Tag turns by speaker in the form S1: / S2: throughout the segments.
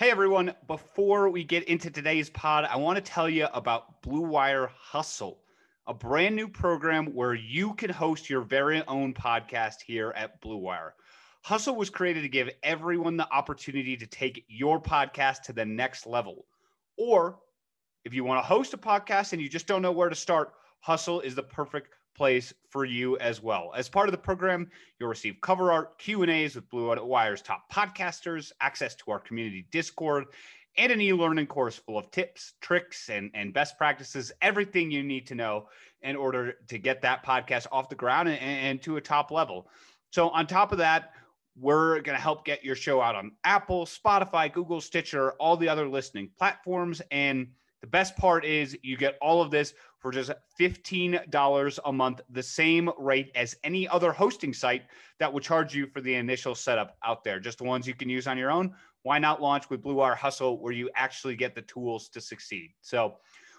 S1: Hey everyone, before we get into today's pod, I want to tell you about Blue Wire Hustle, a brand new program where you can host your very own podcast here at Blue Wire. Hustle was created to give everyone the opportunity to take your podcast to the next level. Or if you want to host a podcast and you just don't know where to start, Hustle is the perfect place for you as well. As part of the program, you'll receive cover art, Q&As with Blue Wire's top podcasters, access to our community Discord, and an e-learning course full of tips, tricks, and, and best practices, everything you need to know in order to get that podcast off the ground and, and to a top level. So on top of that, we're going to help get your show out on Apple, Spotify, Google, Stitcher, all the other listening platforms. And the best part is you get all of this for just $15 a month, the same rate as any other hosting site that will charge you for the initial setup out there. Just the ones you can use on your own. Why not launch with Blue Wire Hustle where you actually get the tools to succeed? So,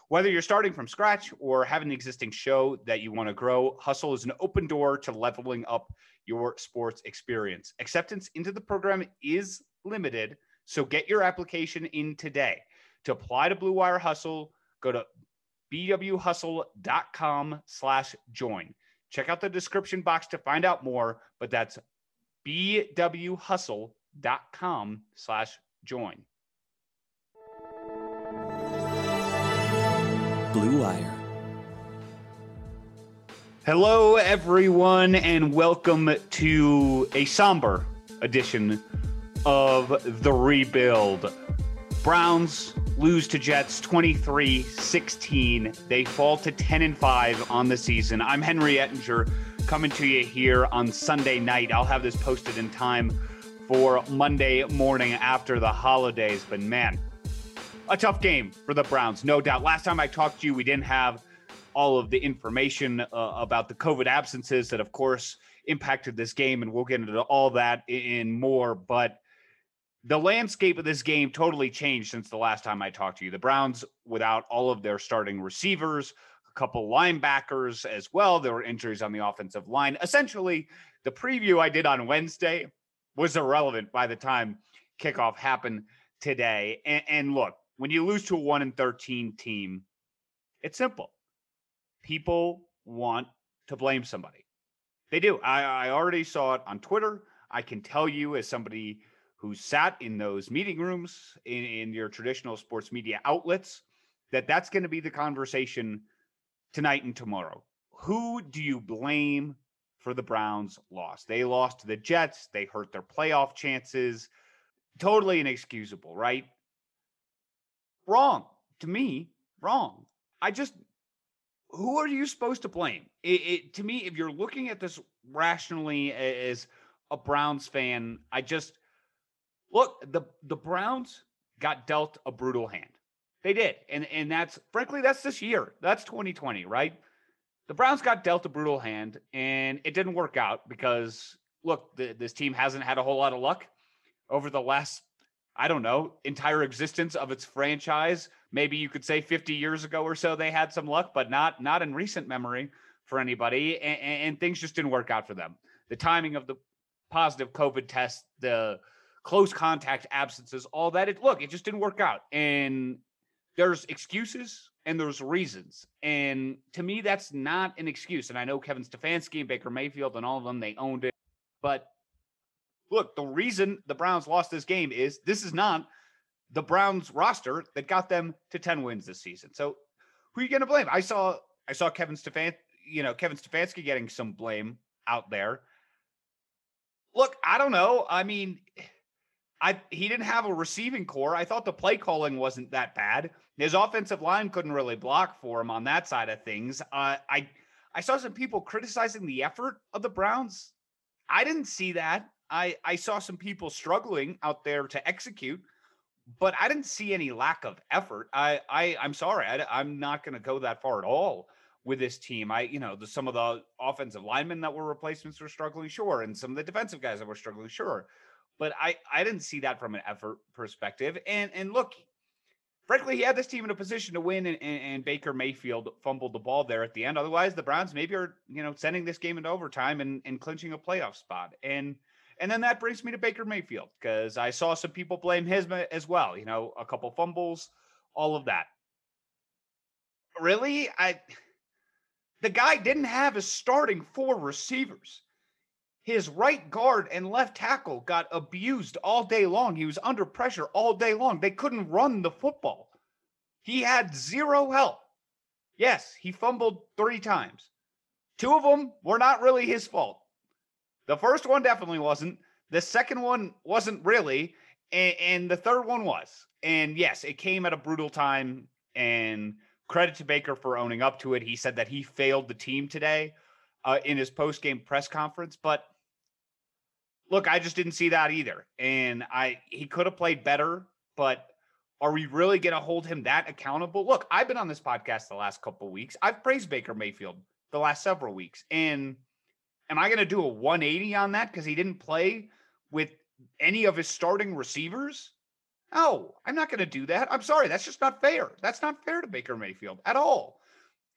S1: whether you're starting from scratch or have an existing show that you want to grow, Hustle is an open door to leveling up your sports experience. Acceptance into the program is limited, so get your application in today. To apply to Blue Wire Hustle, go to bwhustle.com slash join. Check out the description box to find out more, but that's bwhustle.com slash join.
S2: Blue Wire.
S1: Hello, everyone, and welcome to a somber edition of The Rebuild. Browns lose to Jets 23 16. They fall to 10 and 5 on the season. I'm Henry Ettinger coming to you here on Sunday night. I'll have this posted in time for Monday morning after the holidays. But man, a tough game for the Browns, no doubt. Last time I talked to you, we didn't have all of the information uh, about the COVID absences that, of course, impacted this game. And we'll get into all that in more. But the landscape of this game totally changed since the last time I talked to you. The Browns, without all of their starting receivers, a couple linebackers as well, there were injuries on the offensive line. Essentially, the preview I did on Wednesday was irrelevant by the time kickoff happened today. And, and look, when you lose to a 1 and 13 team, it's simple. People want to blame somebody. They do. I, I already saw it on Twitter. I can tell you, as somebody who sat in those meeting rooms in, in your traditional sports media outlets that that's going to be the conversation tonight and tomorrow. Who do you blame for the Browns' loss? They lost to the Jets. They hurt their playoff chances. Totally inexcusable, right? Wrong. To me, wrong. I just, who are you supposed to blame? It, it, to me, if you're looking at this rationally as a Browns fan, I just, look, the the Browns got dealt a brutal hand. They did. And and that's frankly that's this year. That's 2020, right? The Browns got dealt a brutal hand and it didn't work out because look, the, this team hasn't had a whole lot of luck over the last I don't know, entire existence of its franchise. Maybe you could say 50 years ago or so they had some luck, but not not in recent memory for anybody and, and things just didn't work out for them. The timing of the positive COVID test, the close contact absences, all that. It look, it just didn't work out. And there's excuses and there's reasons. And to me, that's not an excuse. And I know Kevin Stefanski and Baker Mayfield and all of them, they owned it. But look, the reason the Browns lost this game is this is not the Browns roster that got them to 10 wins this season. So who are you going to blame? I saw I saw Kevin Stefan, you know, Kevin Stefanski getting some blame out there. Look, I don't know. I mean, I he didn't have a receiving corps. I thought the play calling wasn't that bad. His offensive line couldn't really block for him on that side of things. Uh, I I saw some people criticizing the effort of the Browns. I didn't see that. I I saw some people struggling out there to execute, but I didn't see any lack of effort. I I I'm sorry. I, I'm not going to go that far at all with this team. I, you know, the, some of the offensive linemen that were replacements were struggling, sure, and some of the defensive guys that were struggling, sure. But I I didn't see that from an effort perspective. And and look, frankly, he had this team in a position to win, and, and, Baker Mayfield fumbled the ball there at the end. Otherwise, the Browns maybe are you know sending this game into overtime and, and clinching a playoff spot. And And then that brings me to Baker Mayfield because I saw some people blame him as well. You know, a couple fumbles, all of that. Really? I the guy didn't have his starting four receivers. His right guard and left tackle got abused all day long. He was under pressure all day long. They couldn't run the football. He had zero help. Yes, he fumbled three times. Two of them were not really his fault. The first one definitely wasn't. The second one wasn't really. And, and the third one was. And yes, it came at a brutal time. And credit to Baker for owning up to it. He said that he failed the team today uh, in his post game press conference. But look, I just didn't see that either. And I he could have played better, but are we really going to hold him that accountable? Look, I've been on this podcast the last couple weeks. I've praised Baker Mayfield the last several weeks. And am I going to do a 180 on that because he didn't play with any of his starting receivers? No, I'm not going to do that. I'm sorry. That's just not fair. That's not fair to Baker Mayfield at all.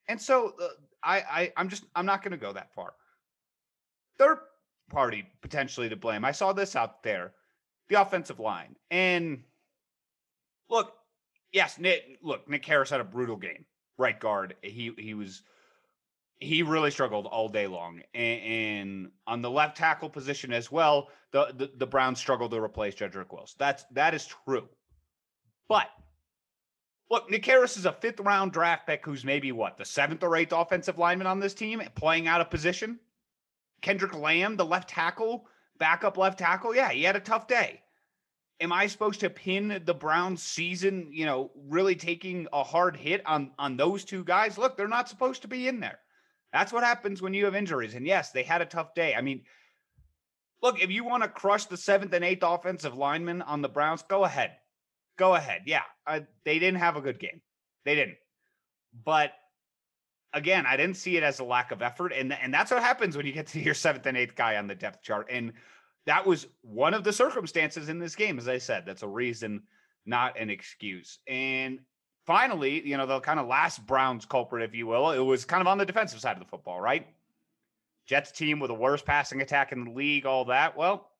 S1: And so uh, I, I, I'm just, I'm not going to go that far. Third party potentially to blame. I saw this out there, the offensive line. And look, yes, Nick, look, Nick Harris had a brutal game. Right guard. He he was he really struggled all day long. And, and on the left tackle position as well, the, the, the Browns struggled to replace Jedrick Wills. That's that is true. But look, Nick Harris is a fifth round draft pick who's maybe what, the seventh or eighth offensive lineman on this team, playing out of position. Kendall Lamm, the left tackle, backup left tackle. Yeah, he had a tough day. Am I supposed to pin the Browns season, you know, really taking a hard hit on on those two guys? Look, they're not supposed to be in there. That's what happens when you have injuries. And yes, they had a tough day. I mean, look, if you want to crush the seventh and eighth offensive linemen on the Browns, go ahead. Go ahead. Yeah, they didn't have a good game. They didn't. But again, I didn't see it as a lack of effort, and and that's what happens when you get to your seventh and eighth guy on the depth chart. And that was one of the circumstances in this game, as I said. That's a reason, not an excuse. And finally, you know, the kind of last Browns culprit, if you will, it was kind of on the defensive side of the football, right? Jets team with the worst passing attack in the league, all that. Well,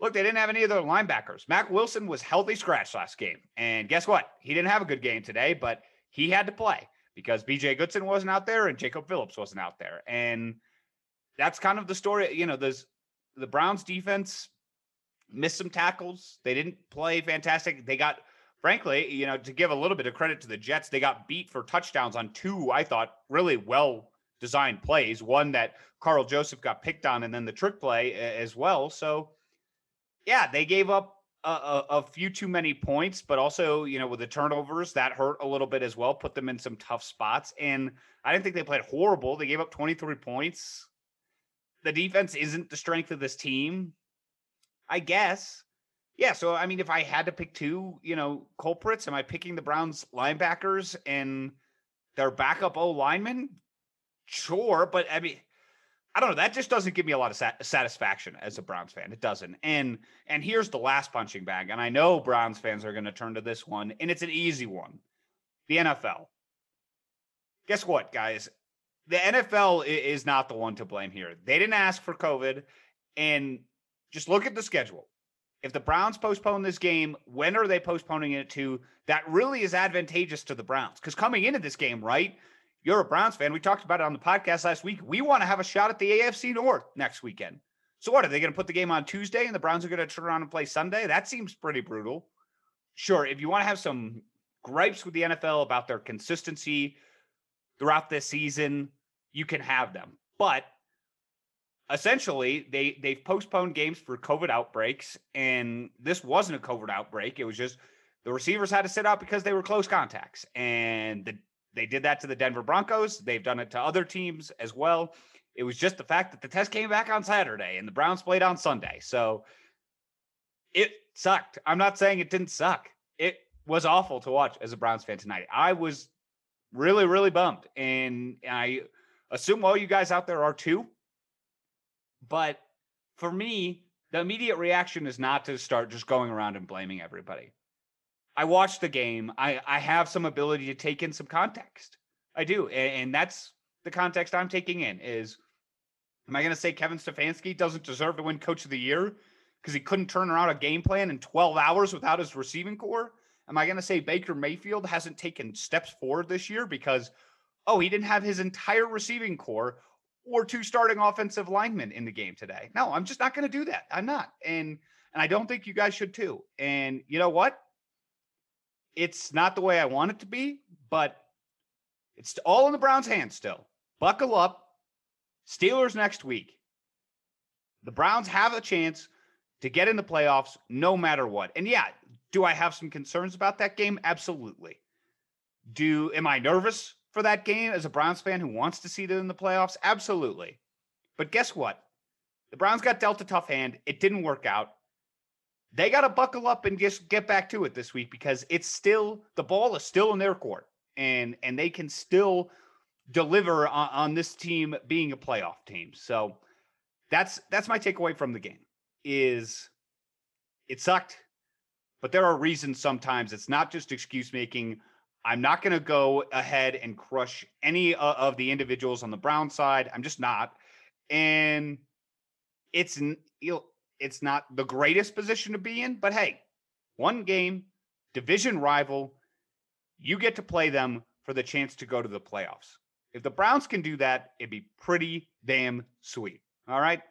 S1: look, they didn't have any of their linebackers. Mack Wilson was healthy scratch last game. And guess what? He didn't have a good game today, but he had to play because BJ Goodson wasn't out there and Jacob Phillips wasn't out there. And that's kind of the story. You know, there's the Browns defense missed some tackles. They didn't play fantastic. They got, frankly, you know, to give a little bit of credit to the Jets, they got beat for touchdowns on two, I thought, really well designed plays. One that Karl Joseph got picked on, and then the trick play as well. So, yeah, they gave up a, a, a, few too many points, but also, you know, with the turnovers, that hurt a little bit as well, put them in some tough spots. And I didn't think they played horrible. They gave up 23 points. The defense isn't the strength of this team, I guess. Yeah. So, I mean, if I had to pick two, you know, culprits, am I picking the Browns linebackers and their backup O linemen? Sure. But I mean, I don't know. That just doesn't give me a lot of sat- satisfaction as a Browns fan. It doesn't. And and here's the last punching bag. And I know Browns fans are going to turn to this one, and it's an easy one. The NFL. Guess what, guys? The NFL is not the one to blame here. They didn't ask for COVID, and just look at the schedule. If the Browns postpone this game, when are they postponing it to? That really is advantageous to the Browns because coming into this game, right? You're a Browns fan. We talked about it on the podcast last week. We want to have a shot at the AFC North next weekend. So what are they going to put the game on Tuesday and the Browns are going to turn around and play Sunday? That seems pretty brutal. Sure, if you want to have some gripes with the NFL about their consistency throughout this season, you can have them. But essentially, they they've postponed games for COVID outbreaks, and this wasn't a COVID outbreak. It was just the receivers had to sit out because they were close contacts, and the they did that to the Denver Broncos. They've done it to other teams as well. It was just the fact that the test came back on Saturday and the Browns played on Sunday. So it sucked. I'm not saying it didn't suck. It was awful to watch as a Browns fan tonight. I was really, really bummed. And I assume all you guys out there are too. But for me, the immediate reaction is not to start just going around and blaming everybody. I watched the game. I, I have some ability to take in some context. I do. And, and that's the context I'm taking in is am I going to say Kevin Stefanski doesn't deserve to win coach of the year because he couldn't turn around a game plan in 12 hours without his receiving corps? Am I going to say Baker Mayfield hasn't taken steps forward this year because, oh, he didn't have his entire receiving corps or two starting offensive linemen in the game today? No, I'm just not going to do that. I'm not. And and I don't think you guys should too. And you know what? It's not the way I want it to be, but it's all in the Browns' hands still. Buckle up. Steelers next week. The Browns have a chance to get in the playoffs no matter what. And yeah, do I have some concerns about that game? Absolutely. Do am I nervous for that game as a Browns fan who wants to see them in the playoffs? Absolutely. But guess what? The Browns got dealt a tough hand. It didn't work out. They got to buckle up and just get back to it this week because it's still the ball is still in their court and and they can still deliver on, on this team being a playoff team. So that's that's my takeaway from the game is it sucked but there are reasons sometimes it's not just excuse making. I'm not going to go ahead and crush any of the individuals on the Brown side. I'm just not. And it's you know, it's not the greatest position to be in, but hey, one game, division rival, you get to play them for the chance to go to the playoffs. If the Browns can do that, it'd be pretty damn sweet. All right.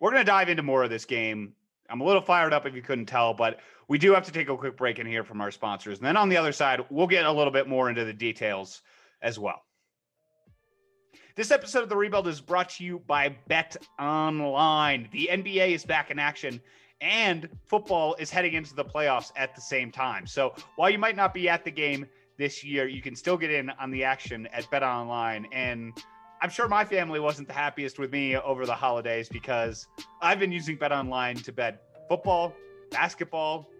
S1: We're going to dive into more of this game I'm a little fired up if you couldn't tell, but we do have to take a quick break in here from our sponsors. And then on the other side, we'll get a little bit more into the details as well. This episode of The Rebuild is brought to you by Bet Online. The NBA is back in action and football is heading into the playoffs at the same time. So while you might not be at the game this year, you can still get in on the action at BetOnline. And I'm sure my family wasn't the happiest with me over the holidays because I've been using BetOnline to bet football, basketball,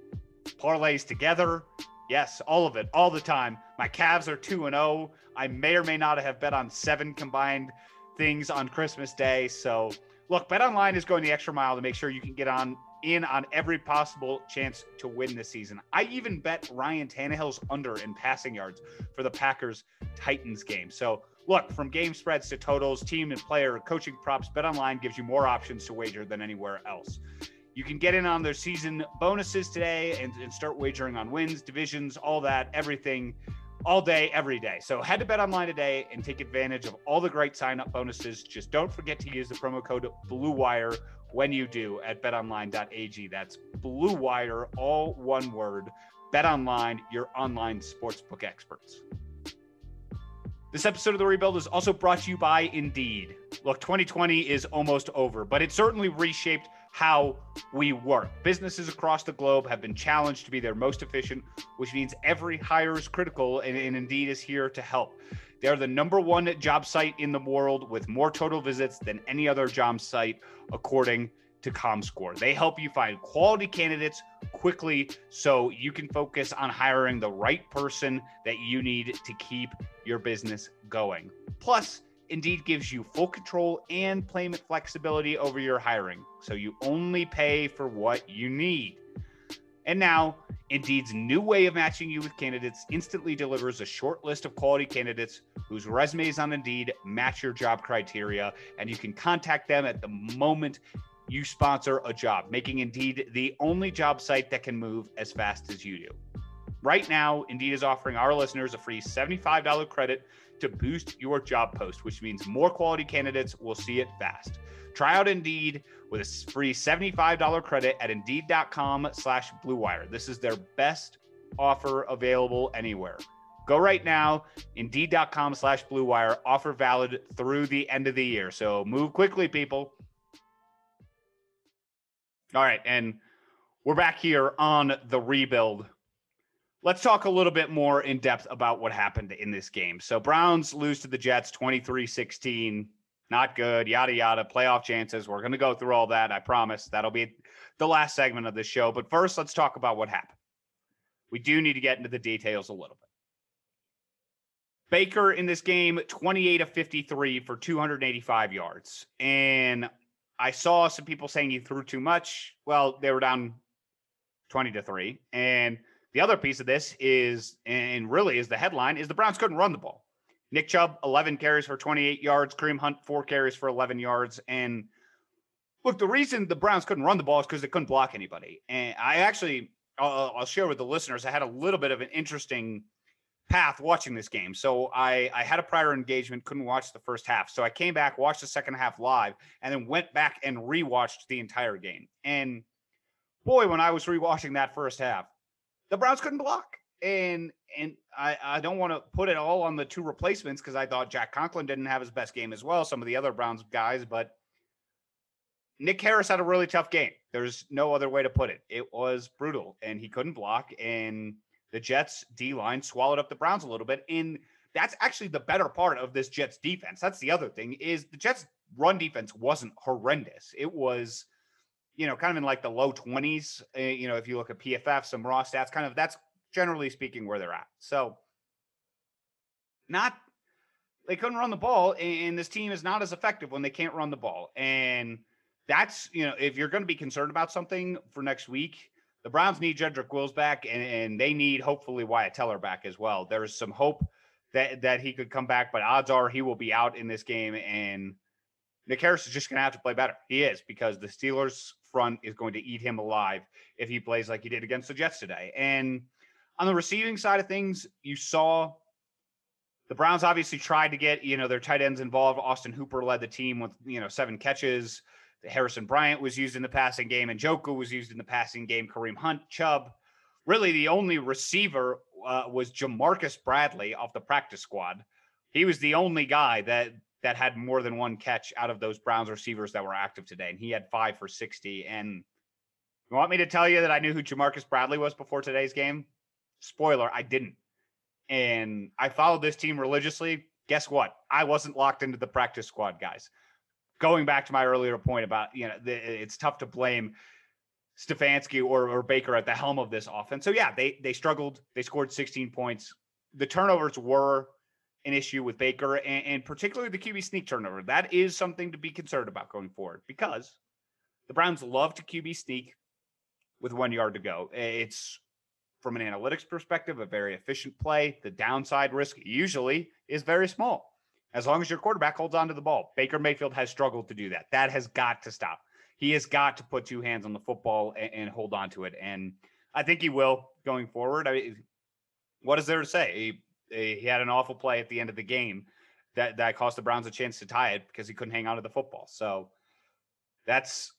S1: parlays together. Yes, all of it, all the time. My Cavs are 2 and 0. I may or may not have bet on seven combined things on Christmas Day. So, look, BetOnline is going the extra mile to make sure you can get on in on every possible chance to win this season. I even bet Ryan Tannehill's under in passing yards for the Packers Titans game. So, Look, from game spreads to totals, team and player coaching props, BetOnline gives you more options to wager than anywhere else. You can get in on their season bonuses today and, and start wagering on wins, divisions, all that, everything, all day, every day. So head to BetOnline today and take advantage of all the great sign-up bonuses. Just don't forget to use the promo code BlueWire when you do at betonline.ag. That's Blue Wire, all one word. BetOnline, your online sportsbook experts. This episode of The Rebuild is also brought to you by Indeed. Look, 2020 is almost over, but it certainly reshaped how we work. Businesses across the globe have been challenged to be their most efficient, which means every hire is critical, and, and Indeed is here to help. They're the number one job site in the world with more total visits than any other job site, according to ComScore. They help you find quality candidates quickly so you can focus on hiring the right person that you need to keep your business going. Plus, Indeed gives you full control and payment flexibility over your hiring, so you only pay for what you need. And now, Indeed's new way of matching you with candidates instantly delivers a short list of quality candidates whose resumes on Indeed match your job criteria, and you can contact them at the moment you sponsor a job, making Indeed the only job site that can move as fast as you do. Right now, Indeed is offering our listeners a free $75 credit to boost your job post, which means more quality candidates will see it fast. Try out Indeed with a free $75 credit at Indeed.com slash BlueWire. This is their best offer available anywhere. Go right now, Indeed.com slash BlueWire. Offer valid through the end of the year. So move quickly, people. All right, and we're back here on the rebuild. Let's talk a little bit more in depth about what happened in this game. So, Browns lose to the Jets 23 16. Not good, yada, yada, playoff chances. We're going to go through all that. I promise. That'll be the last segment of the show. But first, let's talk about what happened. We do need to get into the details a little bit. Baker in this game, 28 of 53 for 285 yards. And I saw some people saying he threw too much. Well, they were down 20 to 3. And the other piece of this is, and really is the headline, is the Browns couldn't run the ball. Nick Chubb, 11 carries for 28 yards. Kareem Hunt, four carries for 11 yards. And Look, the reason the Browns couldn't run the ball is because they couldn't block anybody. And I actually, I'll, I'll, share with the listeners, I had a little bit of an interesting path watching this game. So I, I had a prior engagement, couldn't watch the first half. So I came back, watched the second half live, and then went back and rewatched the entire game. And boy, when I was rewatching that first half, the Browns couldn't block. And and I, I don't want to put it all on the two replacements because I thought Jack Conklin didn't have his best game as well. Some of the other Browns guys, but Nick Harris had a really tough game. There's no other way to put it. It was brutal, and he couldn't block. And the Jets D line swallowed up the Browns a little bit. And that's actually the better part of this Jets defense. That's the other thing is the Jets run defense wasn't horrendous. It was, you know, kind of in like the low 20s. Uh, eh, you know, if you look at PFF, some raw stats, kind of that's generally speaking where they're at. So not they couldn't run the ball, and this team is not as effective when they can't run the ball. And that's you know, if you're going to be concerned about something for next week, the Browns need Jedrick Wills back, and, and they need hopefully Wyatt Teller back as well. There's some hope that that he could come back, but odds are he will be out in this game, and Nick Harris is just going to have to play better. He is because the Steelers front is going to eat him alive if he plays like he did against the Jets today. And on the receiving side of things, you saw the Browns obviously tried to get, you know, their tight ends involved. Austin Hooper led the team with, you know, seven catches. Harrison Bryant was used in the passing game, and Njoku was used in the passing game. Kareem Hunt, Chubb. Really, the only receiver uh, was Ja'Marcus Bradley off the practice squad. He was the only guy that that had more than one catch out of those Browns receivers that were active today, and he had five for sixty. And you want me to tell you that I knew who Ja'Marcus Bradley was before today's game? Spoiler, I didn't. And I followed this team religiously. Guess what? I wasn't locked into the practice squad, guys. Going back to my earlier point about, you know, the, it's tough to blame Stefanski or, or Baker at the helm of this offense. So yeah, they they struggled. They scored 16 points. The turnovers were an issue with Baker and, and particularly the QB sneak turnover. That is something to be concerned about going forward because the Browns love to QB sneak with one yard to go. It's from an analytics perspective, a very efficient play. The downside risk usually is very small as long as your quarterback holds on to the ball. Baker Mayfield has struggled to do that. That has got to stop. He has got to put two hands on the football and, and hold on to it. And I think he will going forward. I mean, what is there to say? He, had an awful play at the end of the game that, that cost the Browns a chance to tie it because he couldn't hang on to the football. So that's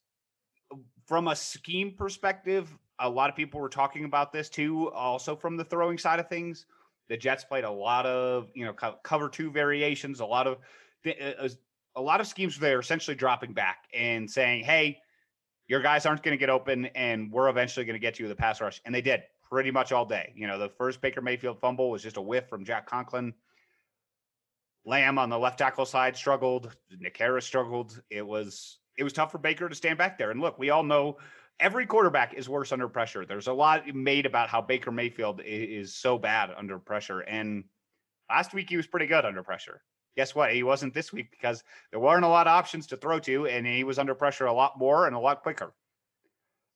S1: from a scheme perspective, a lot of people were talking about this too, also from the throwing side of things. The Jets played a lot of, you know, cover two variations, a lot of, uh, uh, a lot of schemes where they're essentially dropping back and saying, "Hey, your guys aren't going to get open, and we're eventually going to get you the pass rush," and they did pretty much all day. You know, the first Baker Mayfield fumble was just a whiff from Jack Conklin. Lamm on the left tackle side struggled. Harris struggled. It was it was tough for Baker to stand back there. And look, we all know every quarterback is worse under pressure. There's a lot made about how Baker Mayfield is so bad under pressure. And last week he was pretty good under pressure. Guess what? He wasn't this week because there weren't a lot of options to throw to, and he was under pressure a lot more and a lot quicker.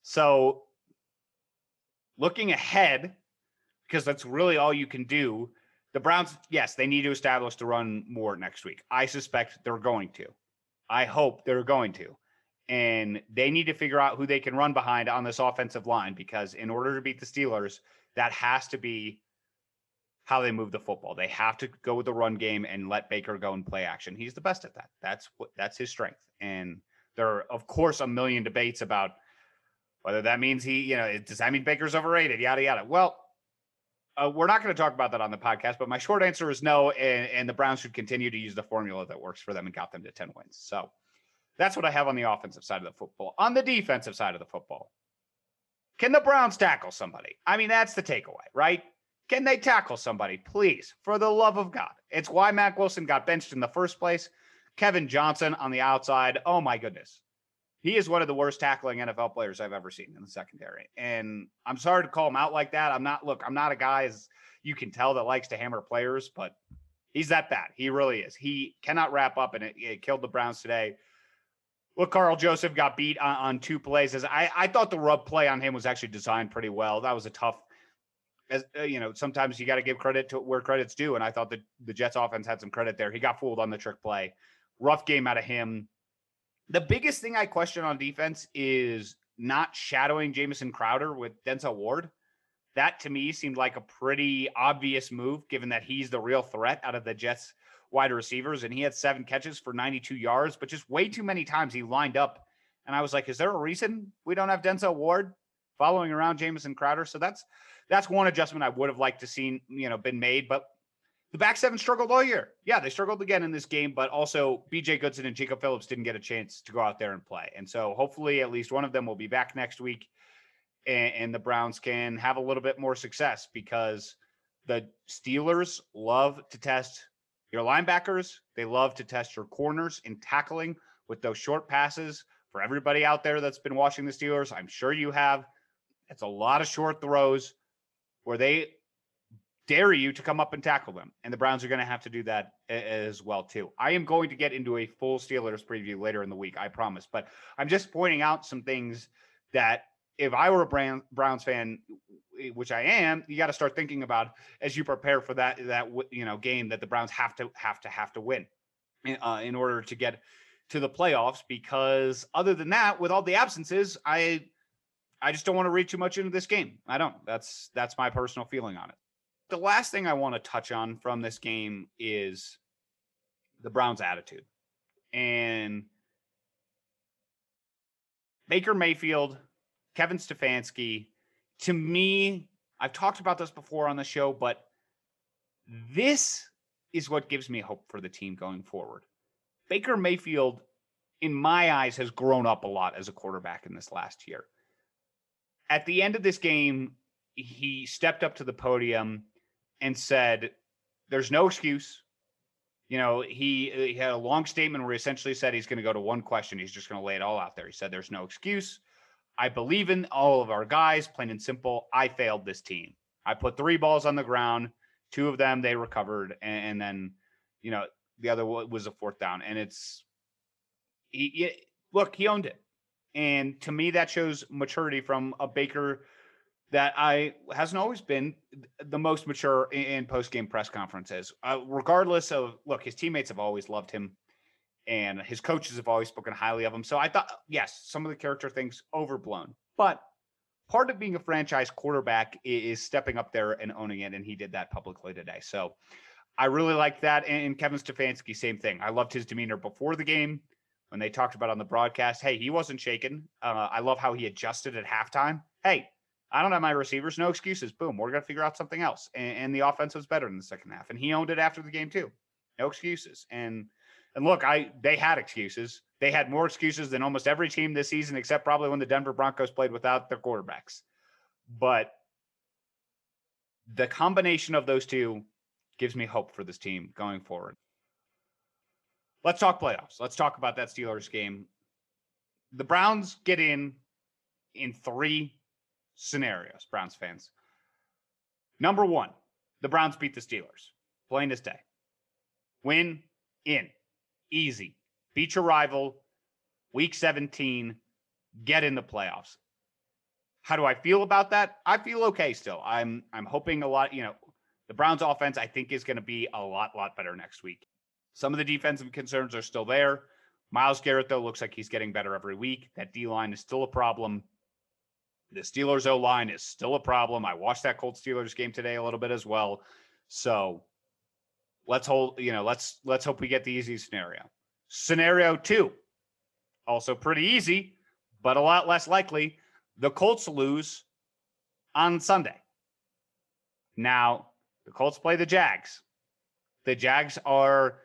S1: So, looking ahead, because that's really all you can do, the Browns, yes, they need to establish the run more next week. I suspect they're going to. I hope they're going to and they need to figure out who they can run behind on this offensive line because in order to beat the Steelers, that has to be how they move the football. They have to go with the run game and let Baker go and play action. He's the best at that. That's what that's his strength. And there are of course a million debates about whether that means he, you know, does that mean Baker's overrated? Yada yada. Well, uh, we're not going to talk about that on the podcast, but my short answer is no. And, and the Browns should continue to use the formula that works for them and got them to 10 wins. So that's what I have on the offensive side of the football. On the defensive side of the football, can the Browns tackle somebody? I mean, that's the takeaway, right? Can they tackle somebody? Please, for the love of God. It's why Mack Wilson got benched in the first place. Kevin Johnson on the outside. Oh, my goodness. He is one of the worst tackling NFL players I've ever seen in the secondary. And I'm sorry to call him out like that. I'm not, look, I'm not a guy, as you can tell, that likes to hammer players, but he's that bad. He really is. He cannot wrap up, and it, it killed the Browns today. Look, Karl Joseph got beat on, on two plays. As I, I thought the rub play on him was actually designed pretty well. That was a tough, as uh, you know, sometimes you got to give credit to where credit's due. And I thought that the Jets offense had some credit there. He got fooled on the trick play. Rough game out of him. The biggest thing I question on defense is not shadowing Jamison Crowder with Denzel Ward. That to me seemed like a pretty obvious move, given that he's the real threat out of the Jets wide receivers. And he had seven catches for 92 yards, but just way too many times he lined up. And I was like, is there a reason we don't have Denzel Ward following around Jamison Crowder? So that's that's one adjustment I would have liked to seen, you know, been made. But the back seven struggled all year. Yeah, they struggled again in this game, but also BJ Goodson and Jacob Phillips didn't get a chance to go out there and play. And so hopefully at least one of them will be back next week and, and the Browns can have a little bit more success because the Steelers love to test your linebackers. They love to test your corners in tackling with those short passes. For everybody out there that's been watching the Steelers, I'm sure you have. It's a lot of short throws where they dare you to come up and tackle them. And the Browns are going to have to do that as well too. I am going to get into a full Steelers preview later in the week, I promise. But I'm just pointing out some things that if I were a Browns fan, which I am, you got to start thinking about as you prepare for that that you know game that the Browns have to have to have to win uh, in order to get to the playoffs. Because other than that, with all the absences, I I just don't want to read too much into this game. I don't. That's that's my personal feeling on it the last thing I want to touch on from this game is the Browns' attitude. And Baker Mayfield, Kevin Stefanski, to me, I've talked about this before on the show, but this is what gives me hope for the team going forward. Baker Mayfield, in my eyes, has grown up a lot as a quarterback in this last year. At the end of this game, he stepped up to the podium and said, "There's no excuse." You know, he he had a long statement where he essentially said he's going to go to one question. He's just going to lay it all out there. He said, "There's no excuse. I believe in all of our guys. Plain and simple. I failed this team. I put three balls on the ground. Two of them they recovered, and, and then, you know, the other was a fourth down. And it's he, he look, he owned it. And to me, that shows maturity from a Baker that I hasn't always been the most mature in, post game press conferences. Uh, regardless of look, his teammates have always loved him, and his coaches have always spoken highly of him. So I thought, yes, some of the character things overblown, but part of being a franchise quarterback is stepping up there and owning it, and he did that publicly today. So I really like that. And Kevin Stefanski, same thing. I loved his demeanor before the game when they talked about on the broadcast. Hey, he wasn't shaken. Uh, I love how he adjusted at halftime. Hey, I don't have my receivers. No excuses. Boom. We're going to figure out something else. And, and, the offense was better in the second half. And he owned it after the game too. No excuses. And and look, I they had excuses. They had more excuses than almost every team this season, except probably when the Denver Broncos played without their quarterbacks. But the combination of those two gives me hope for this team going forward. Let's talk playoffs. Let's talk about that Steelers game. The Browns get in in three scenarios, Browns fans. Number one, the Browns beat the Steelers. Plain as day. Win in. Easy. Beat your rival. Week 17. Get in the playoffs. How do I feel about that? I feel okay still. I'm I'm hoping a lot, you know, the Browns offense I think is going to be a lot lot better next week. Some of the defensive concerns are still there. Myles Garrett though looks like he's getting better every week. That D line is still a problem. The Steelers O line is still a problem. I watched that Colts Steelers game today a little bit as well. So let's hold, you know, let's let's hope we get the easy scenario. Scenario two, also pretty easy, but a lot less likely. The Colts lose on Sunday. Now, the Colts play the Jags. The Jags are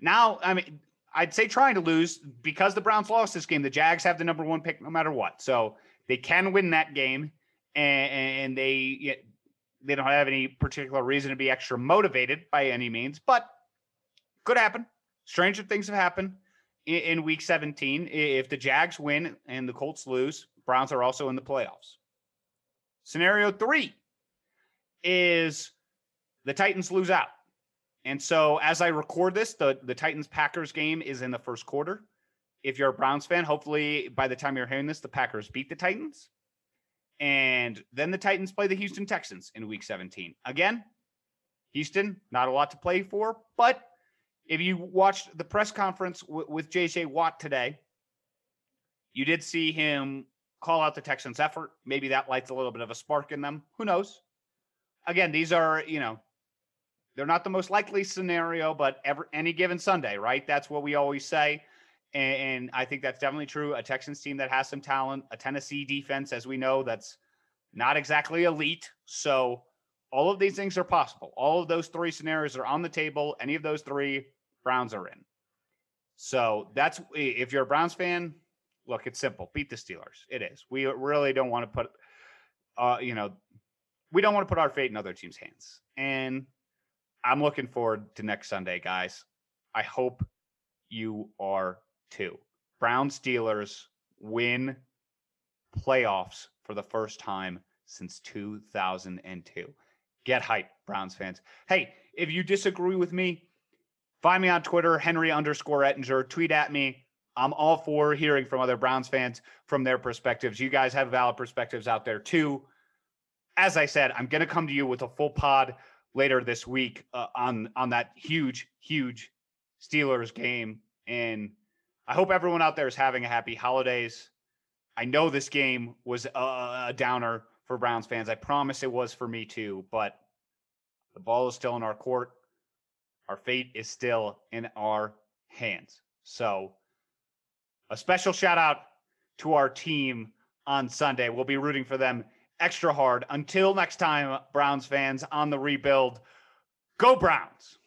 S1: now, I mean, I'd say trying to lose because the Browns lost this game. The Jags have the number one pick no matter what. So they can win that game, and, and they they don't have any particular reason to be extra motivated by any means, but could happen. Stranger things have happened in, in Week 17. If the Jags win and the Colts lose, Browns are also in the playoffs. Scenario three is the Titans lose out. And so as I record this, the, the Titans Packers game is in the first quarter if you're a Browns fan, hopefully by the time you're hearing this, the Packers beat the Titans. And then the Titans play the Houston Texans in week 17. Again, Houston, not a lot to play for. But if you watched the press conference w- with JJ Watt today, You did see him call out the Texans' effort. Maybe that lights a little bit of a spark in them. Who knows? Again, these are, you know, they're not the most likely scenario, but ever any given Sunday, right? That's what we always say. And, and I think that's definitely true. A Texans team that has some talent, a Tennessee defense, as we know, that's not exactly elite. So all of these things are possible. All of those three scenarios are on the table. Any of those three, Browns are in. So that's if you're a Browns fan, look, it's simple. Beat the Steelers. It is. We really don't want to put, uh, you know, we don't want to put our fate in other teams' hands. And I'm looking forward to next Sunday, guys. I hope you are too. Brown Steelers win playoffs for the first time since 2002. Get hype, Browns fans. Hey, if you disagree with me, find me on Twitter, Henry underscore Ettinger. Tweet at me. I'm all for hearing from other Browns fans from their perspectives. You guys have valid perspectives out there too. As I said, I'm going to come to you with a full pod later this week uh, on on that huge, huge Steelers game, and I hope everyone out there is having a happy holidays. I know this game was a, downer for Browns fans. I promise it was for me too, but the ball is still in our court. Our fate is still in our hands. So, a special shout out to our team on Sunday. We'll be rooting for them extra hard. Until next time, Browns fans on the rebuild, go Browns.